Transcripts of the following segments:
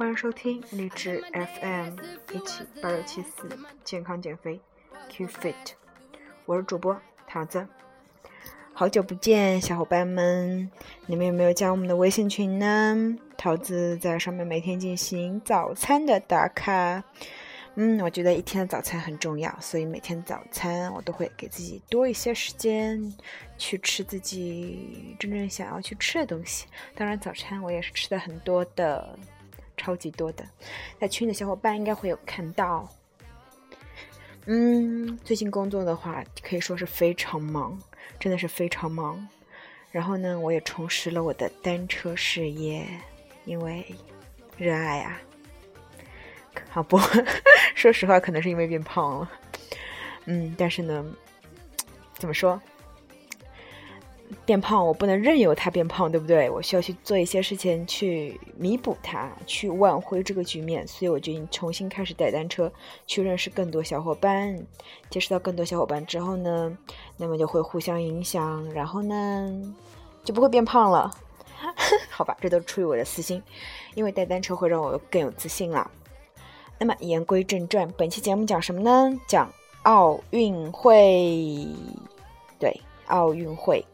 欢迎收听励志 FM 一七八六七四健康减肥 Q Fit，我是主播桃子。好久不见，小伙伴们，你们有没有加我们的微信群呢？桃子在上面每天进行早餐的打卡。嗯，我觉得一天的早餐很重要，所以每天早餐我都会给自己多一些时间去吃自己真正想要去吃的东西。当然，早餐我也是吃的很多的，超级多的。在群里的小伙伴应该会有看到。嗯，最近工作的话可以说是非常忙，真的是非常忙。然后呢，我也重拾了我的单车事业，因为热爱啊。好不，说实话，可能是因为变胖了。嗯，但是呢，怎么说？变胖，我不能任由它变胖，对不对？我需要去做一些事情去弥补它，去挽回这个局面。所以我决定重新开始带单车，去认识更多小伙伴。接触到更多小伙伴之后呢，那么就会互相影响，然后呢，就不会变胖了。好吧，这都出于我的私心，因为带单车会让我更有自信了。那么言归正传，本期节目讲什么呢？讲奥运会。对，奥运会。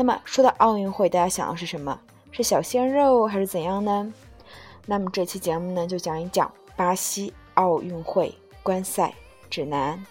那么说到奥运会，大家想的是什么？是小鲜肉还是怎样呢？那么这期节目呢，就讲一讲巴西奥运会观赛指南。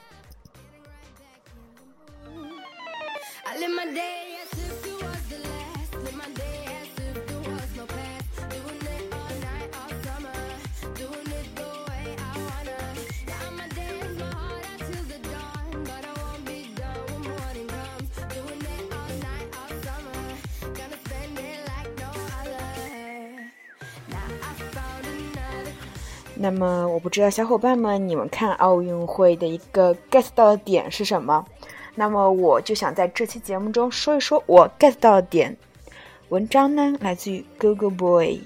那么我不知道小伙伴们你们看奥运会的一个 get 到的点是什么？那么我就想在这期节目中说一说我 get 到的点。文章呢来自于 Google Boy。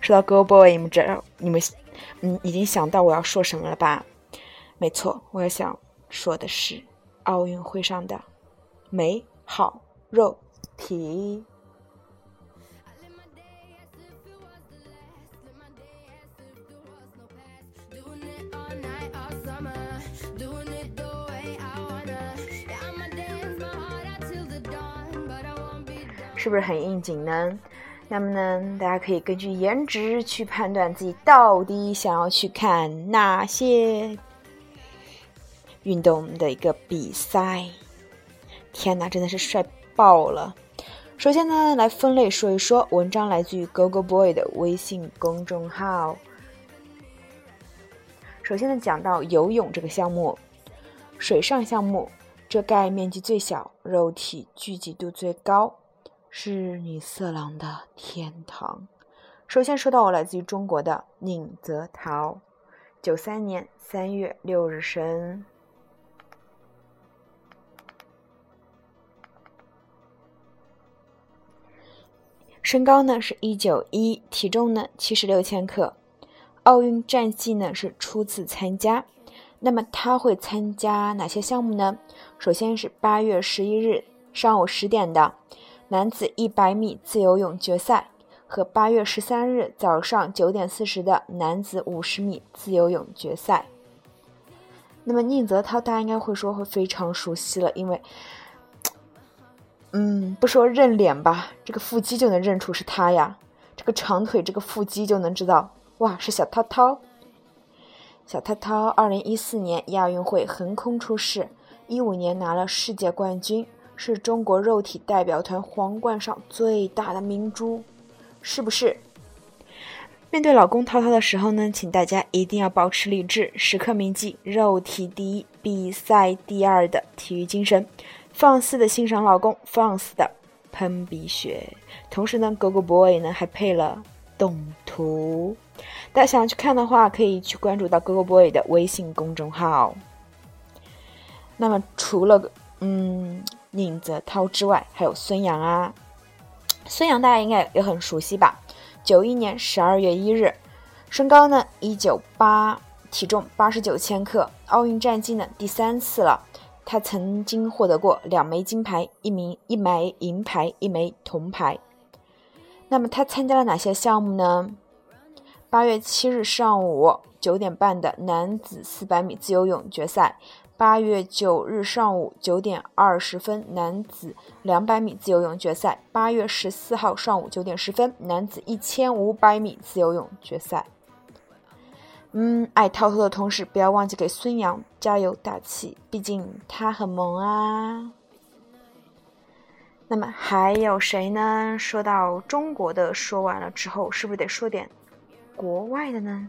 说到 Google Boy，你们知道你们嗯已经想到我要说什么了吧？没错，我要想说的是奥运会上的美好肉体。是不是很应景呢？那么呢，大家可以根据颜值去判断自己到底想要去看哪些运动的一个比赛。天哪，真的是帅爆了！首先呢，来分类说一说，文章来自于 Google Boy 的微信公众号。首先呢，讲到游泳这个项目，水上项目，遮盖面积最小，肉体聚集度最高。是女色狼的天堂。首先说到我来自于中国的宁泽涛，九三年三月六日生，身高呢是一九一，体重呢七十六千克，奥运战绩呢是初次参加。那么他会参加哪些项目呢？首先是八月十一日上午十点的。男子一百米自由泳决赛和八月十三日早上九点四十的男子五十米自由泳决赛。那么宁泽涛，大家应该会说会非常熟悉了，因为，嗯，不说认脸吧，这个腹肌就能认出是他呀。这个长腿，这个腹肌就能知道，哇，是小涛涛。小涛涛，二零一四年亚运会横空出世，一五年拿了世界冠军。是中国肉体代表团皇冠上最大的明珠，是不是？面对老公涛涛的时候呢，请大家一定要保持理智，时刻铭记肉体第一、比赛第二的体育精神，放肆的欣赏老公，放肆的喷鼻血。同时呢，Google Boy 呢还配了动图，大家想要去看的话，可以去关注到 Google Boy 的微信公众号。那么除了嗯。宁泽涛之外，还有孙杨啊。孙杨大家应该也很熟悉吧？九一年十二月一日，身高呢一九八，体重八十九千克，奥运战绩呢第三次了。他曾经获得过两枚金牌，一名一枚银牌，一枚铜牌。那么他参加了哪些项目呢？八月七日上午九点半的男子四百米自由泳决赛。八月九日上午九点二十分，男子两百米自由泳决赛；八月十四号上午九点十分，男子一千五百米自由泳决赛。嗯，爱滔滔的同时，不要忘记给孙杨加油打气，毕竟他很萌啊。那么还有谁呢？说到中国的说完了之后，是不是得说点国外的呢？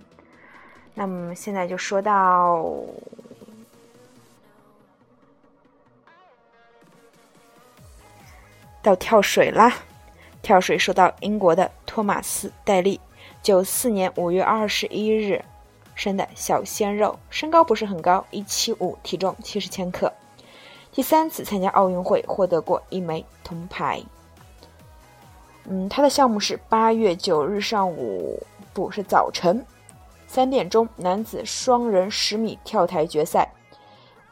那么现在就说到。到跳水啦！跳水说到英国的托马斯·戴利，九四年五月二十一日生的小鲜肉，身高不是很高，一七五，体重七十千克。第三次参加奥运会，获得过一枚铜牌。嗯，他的项目是八月九日上午，不是早晨三点钟，男子双人十米跳台决赛。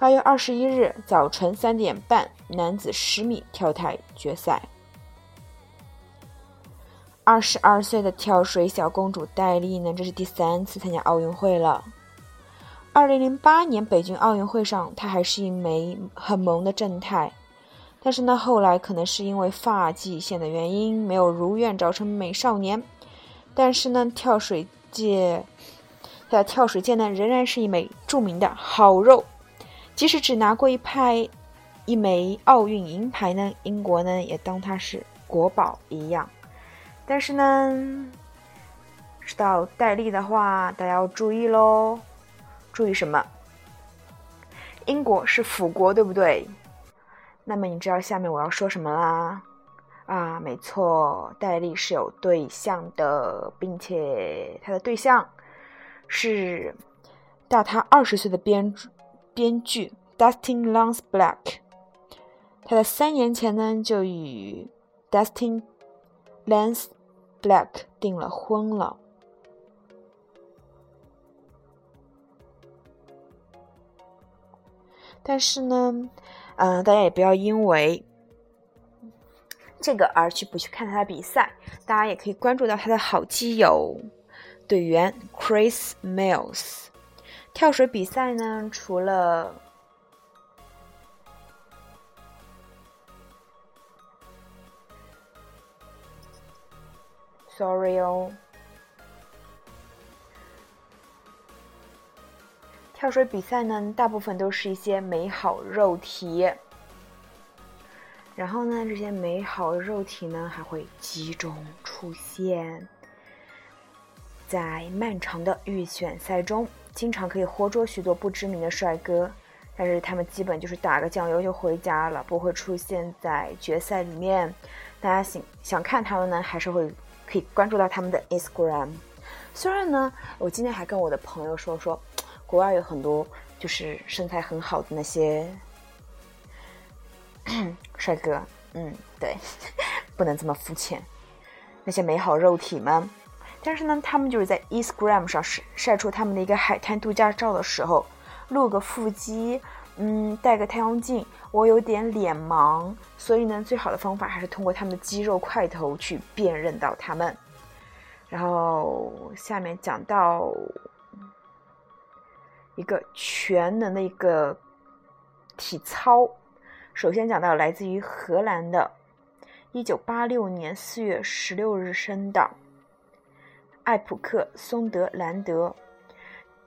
八月二十一日早晨三点半，男子十米跳台决赛。二十二岁的跳水小公主戴丽呢，这是第三次参加奥运会了。二零零八年北京奥运会上，她还是一枚很萌的正太，但是呢，后来可能是因为发际线的原因，没有如愿找成美少年。但是呢，跳水界，在跳水界呢，仍然是一枚著名的好肉。即使只拿过一派一枚奥运银牌呢，英国呢也当它是国宝一样。但是呢，知道戴笠的话，大家要注意喽，注意什么？英国是辅国，对不对？那么你知道下面我要说什么啦？啊，没错，戴笠是有对象的，并且他的对象是大他二十岁的编编剧 Dustin Lance Black，他在三年前呢就与 Dustin Lance Black 订了婚了。但是呢，嗯，大家也不要因为这个而去不去看他的比赛。大家也可以关注到他的好基友队员 Chris Mills。跳水比赛呢，除了，sorry 哦，跳水比赛呢，大部分都是一些美好肉体，然后呢，这些美好肉体呢，还会集中出现在漫长的预选赛中。经常可以活捉许多不知名的帅哥，但是他们基本就是打个酱油就回家了，不会出现在决赛里面。大家想想看他们呢，还是会可以关注到他们的 Instagram。虽然呢，我今天还跟我的朋友说说，国外有很多就是身材很好的那些 帅哥，嗯，对，不能这么肤浅，那些美好肉体们。但是呢，他们就是在 Instagram 上晒晒出他们的一个海滩度假照的时候，露个腹肌，嗯，戴个太阳镜。我有点脸盲，所以呢，最好的方法还是通过他们的肌肉块头去辨认到他们。然后下面讲到一个全能的一个体操，首先讲到来自于荷兰的，一九八六年四月十六日生的。艾普克松德兰德，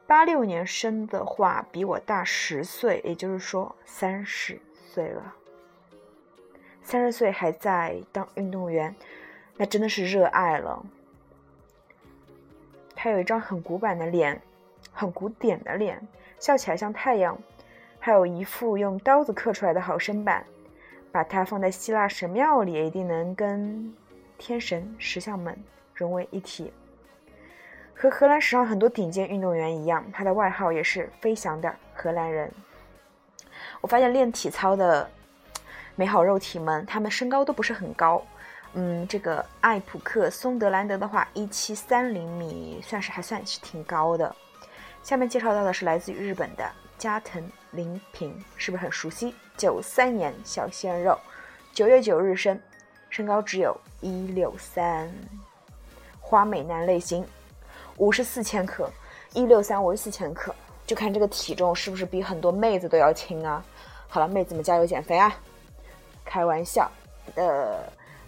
八六年生的话，比我大十岁，也就是说三十岁了。三十岁还在当运动员，那真的是热爱了。他有一张很古板的脸，很古典的脸，笑起来像太阳，还有一副用刀子刻出来的好身板。把它放在希腊神庙里，一定能跟天神、石像们融为一体。和荷兰史上很多顶尖运动员一样，他的外号也是“飞翔的荷兰人”。我发现练体操的美好肉体们，他们身高都不是很高。嗯，这个艾普克松德兰德的话，一七三零米，算是还算是挺高的。下面介绍到的是来自于日本的加藤林平，是不是很熟悉？九三年小鲜肉，九月九日生，身高只有一六三，花美男类型。五十四千克，一六三五十四千克，就看这个体重是不是比很多妹子都要轻啊？好了，妹子们加油减肥啊！开玩笑，呃，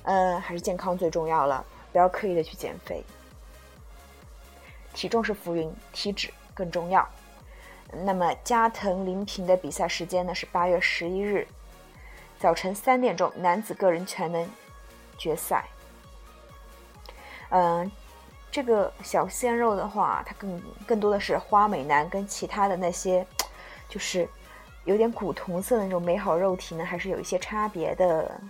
嗯，还是健康最重要了，不要刻意的去减肥。体重是浮云，体脂更重要。那么加藤林平的比赛时间呢是八月十一日早晨三点钟，男子个人全能决赛。嗯，这个小鲜肉的话，他更更多的是花美男，跟其他的那些就是。有点古铜色的那种美好肉体呢，还是有一些差别的。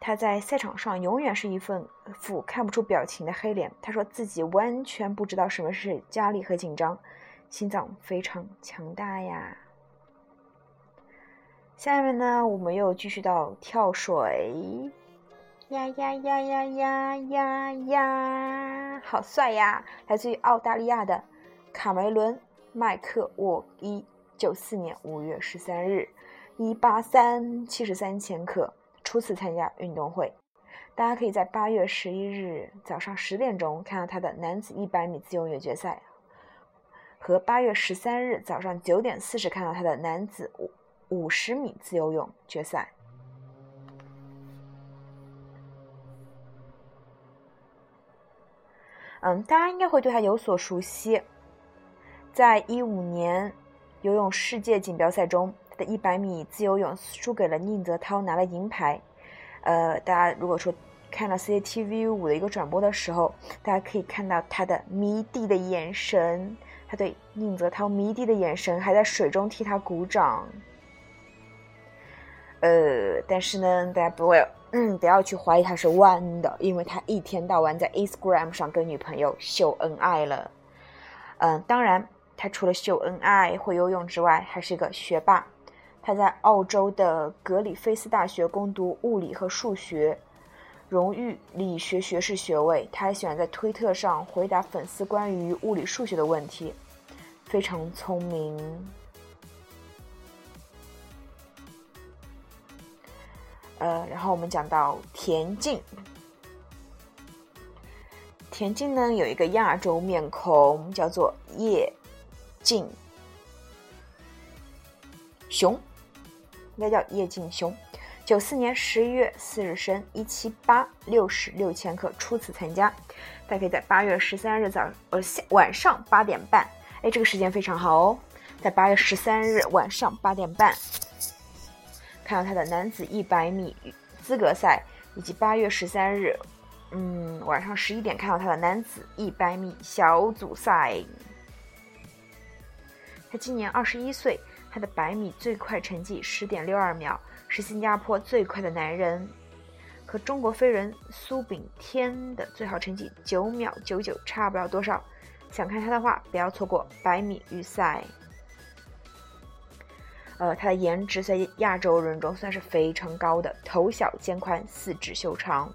他在赛场上永远是一份副看不出表情的黑脸。他说自己完全不知道什么是压力和紧张，心脏非常强大呀。下面呢，我们又继续到跳水，呀呀呀呀呀呀呀，好帅呀！来自于澳大利亚的卡梅伦。麦克沃伊，九四年五月十三日，一八三七十三千克，初次参加运动会。大家可以在八月十一日早上十点钟看到他的男子一百米自由泳决赛，和八月十三日早上九点四十看到他的男子五五十米自由泳决赛。嗯，大家应该会对他有所熟悉。在一五年游泳世界锦标赛中，他的一百米自由泳输给了宁泽涛，拿了银牌。呃，大家如果说看了 CCTV 五的一个转播的时候，大家可以看到他的迷弟的眼神，他对宁泽涛迷弟的眼神，还在水中替他鼓掌。呃，但是呢，大家不要，嗯，不要去怀疑他是弯的，因为他一天到晚在 Instagram 上跟女朋友秀恩爱了。嗯，当然。他除了秀恩爱、会游泳之外，还是一个学霸。他在澳洲的格里菲斯大学攻读物理和数学，荣誉理学学士学位。他还喜欢在推特上回答粉丝关于物理数学的问题，非常聪明。呃，然后我们讲到田径，田径呢有一个亚洲面孔，叫做叶。静雄，应该叫叶敬雄。九四年十一月四日生，一七八，六十六千克，初次参加。大家可以在八月十三日早呃下晚上八点半，哎，这个时间非常好哦，在八月十三日晚上八点半，看到他的男子一百米资格赛，以及八月十三日，嗯，晚上十一点看到他的男子一百米小组赛。他今年二十一岁，他的百米最快成绩十点六二秒，是新加坡最快的男人，和中国飞人苏炳添的最好成绩九秒九九差不了多少。想看他的话，不要错过百米预赛。呃，他的颜值在亚洲人中算是非常高的，头小肩宽，四肢修长。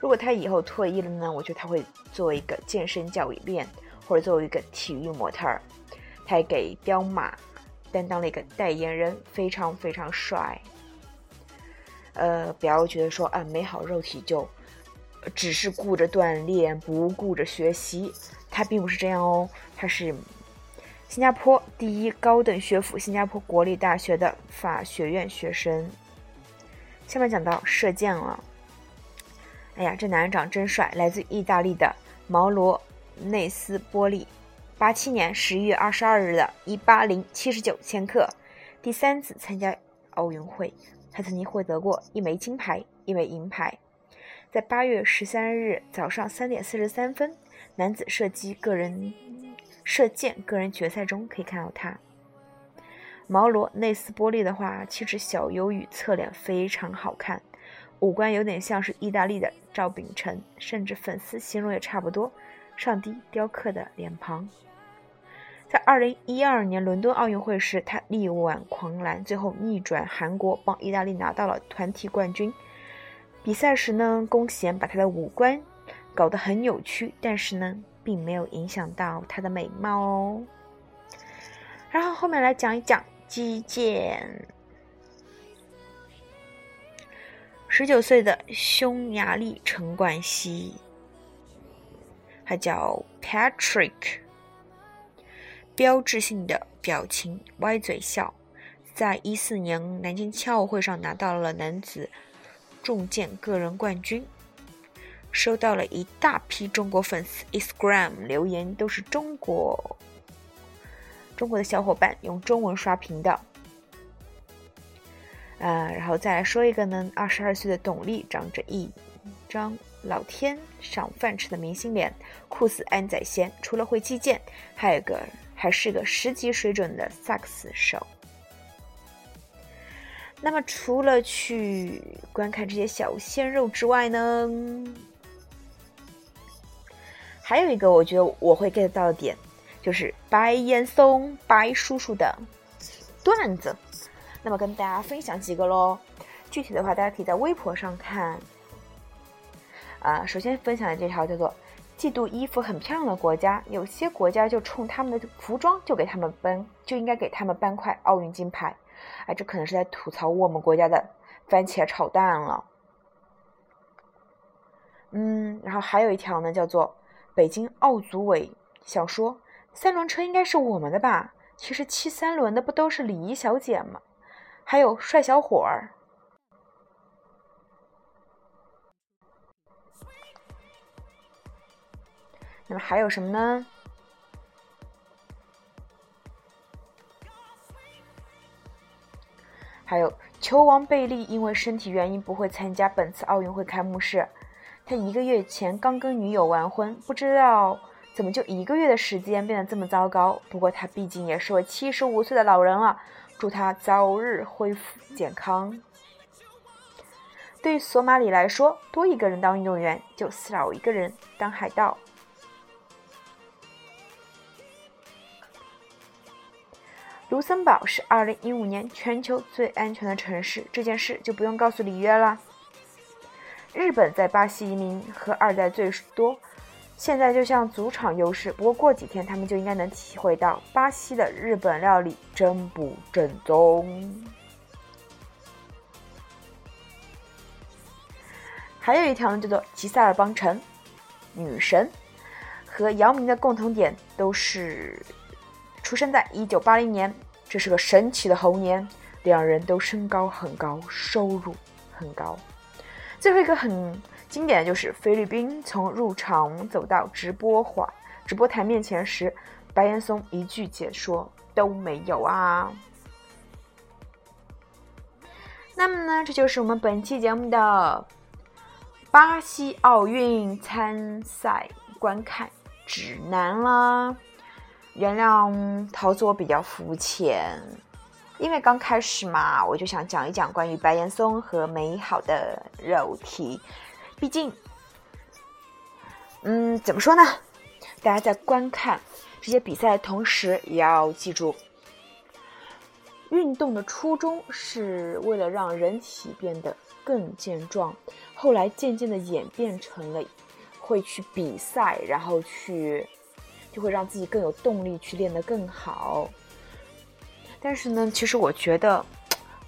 如果他以后退役了呢，我觉得他会做一个健身教练，或者作为一个体育模特儿。他还给彪马担当了一个代言人，非常非常帅。呃，不要觉得说啊，美好肉体就只是顾着锻炼，不顾着学习，他并不是这样哦。他是新加坡第一高等学府——新加坡国立大学的法学院学生。下面讲到射箭了。哎呀，这男人长真帅，来自意大利的毛罗内斯波利。八七年十一月二十二日的一八零七十九千克，第三次参加奥运会，他曾经获得过一枚金牌、一枚银牌。在八月十三日早上三点四十三分，男子射击个人射箭个人决赛中可以看到他。毛罗内斯波利的话，气质小忧郁侧脸非常好看，五官有点像是意大利的赵秉承，甚至粉丝形容也差不多，上帝雕刻的脸庞。在二零一二年伦敦奥运会时，他力挽狂澜，最后逆转韩国，帮意大利拿到了团体冠军。比赛时呢，弓弦把他的五官搞得很扭曲，但是呢，并没有影响到他的美貌哦。然后后面来讲一讲击剑。十九岁的匈牙利陈冠希，他叫 Patrick，标志性的表情歪嘴笑，在一四年南京青奥会上拿到了男子重剑个人冠军，收到了一大批中国粉丝 Instagram 留言，都是中国中国的小伙伴用中文刷屏的。呃，然后再来说一个呢，二十二岁的董力长着一张老天赏饭吃的明星脸，酷似安宰贤。除了会击剑，还有个还是个十级水准的萨克斯手。那么除了去观看这些小鲜肉之外呢，还有一个我觉得我会 get 到的点，就是白岩松白叔叔的段子。那么跟大家分享几个喽，具体的话大家可以在微博上看。啊，首先分享的这条叫做“嫉妒衣服很漂亮的国家”，有些国家就冲他们的服装就给他们颁，就应该给他们颁块奥运金牌。哎，这可能是在吐槽我们国家的番茄炒蛋了。嗯，然后还有一条呢，叫做“北京奥组委想说三轮车应该是我们的吧？其实骑三轮的不都是礼仪小姐吗？”还有帅小伙儿，那么还有什么呢？还有球王贝利因为身体原因不会参加本次奥运会开幕式。他一个月前刚跟女友完婚，不知道怎么就一个月的时间变得这么糟糕。不过他毕竟也是位七十五岁的老人了。祝他早日恢复健康。对于索马里来说，多一个人当运动员，就少一个人当海盗。卢森堡是二零一五年全球最安全的城市，这件事就不用告诉里约了。日本在巴西移民和二代最多。现在就像主场优势，不过过几天他们就应该能体会到巴西的日本料理真不正宗。还有一条呢，叫做吉塞尔邦城女神和姚明的共同点都是出生在一九八零年，这是个神奇的猴年，两人都身高很高，收入很高。最后一个很。经典的就是菲律宾从入场走到直播话直播台面前时，白岩松一句解说都没有啊。那么呢，这就是我们本期节目的巴西奥运参赛观看指南啦。原谅桃子我比较肤浅，因为刚开始嘛，我就想讲一讲关于白岩松和美好的肉体。毕竟，嗯，怎么说呢？大家在观看这些比赛的同时，也要记住，运动的初衷是为了让人体变得更健壮。后来渐渐的演变成了会去比赛，然后去就会让自己更有动力去练得更好。但是呢，其实我觉得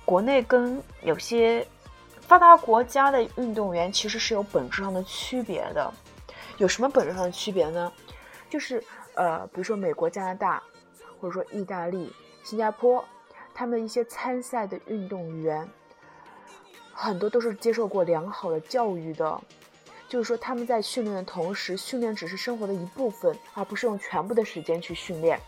国内跟有些。发达国家的运动员其实是有本质上的区别的，有什么本质上的区别呢？就是呃，比如说美国、加拿大，或者说意大利、新加坡，他们一些参赛的运动员，很多都是接受过良好的教育的，就是说他们在训练的同时，训练只是生活的一部分，而不是用全部的时间去训练。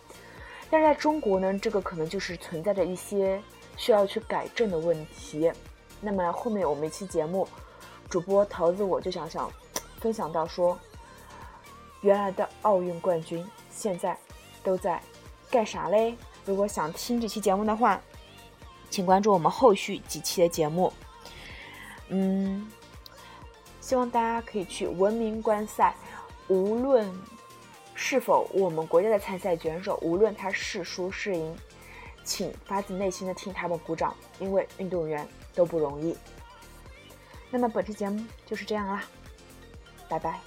但是在中国呢，这个可能就是存在着一些需要去改正的问题。那么后面我们一期节目，主播桃子我就想想，分享到说，原来的奥运冠军现在都在干啥嘞？如果想听这期节目的话，请关注我们后续几期的节目。嗯，希望大家可以去文明观赛，无论是否我们国家的参赛选手，无论他是输是赢，请发自内心的替他们鼓掌，因为运动员。都不容易。那么本期节目就是这样啦，拜拜。